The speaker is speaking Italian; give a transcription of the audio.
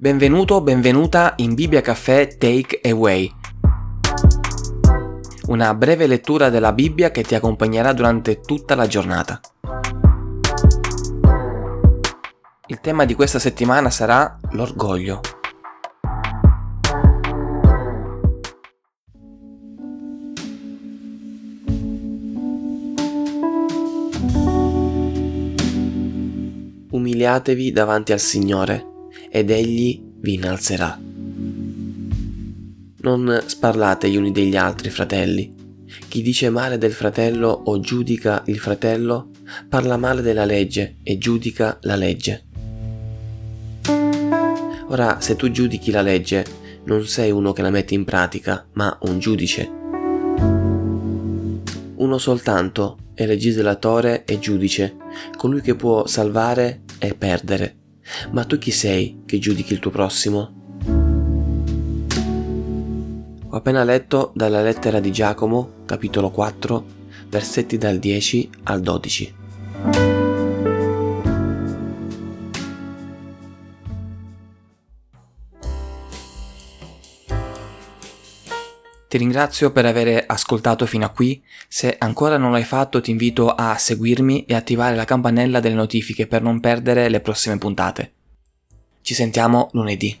Benvenuto benvenuta in Bibbia Caffè Take Away. Una breve lettura della Bibbia che ti accompagnerà durante tutta la giornata. Il tema di questa settimana sarà l'orgoglio. Umiliatevi davanti al Signore ed egli vi innalzerà. Non sparlate gli uni degli altri, fratelli. Chi dice male del fratello o giudica il fratello, parla male della legge e giudica la legge. Ora, se tu giudichi la legge, non sei uno che la mette in pratica, ma un giudice. Uno soltanto è legislatore e giudice, colui che può salvare e perdere. Ma tu chi sei che giudichi il tuo prossimo? Ho appena letto dalla lettera di Giacomo, capitolo 4, versetti dal 10 al 12. Ti ringrazio per aver ascoltato fino a qui, se ancora non l'hai fatto ti invito a seguirmi e attivare la campanella delle notifiche per non perdere le prossime puntate. Ci sentiamo lunedì.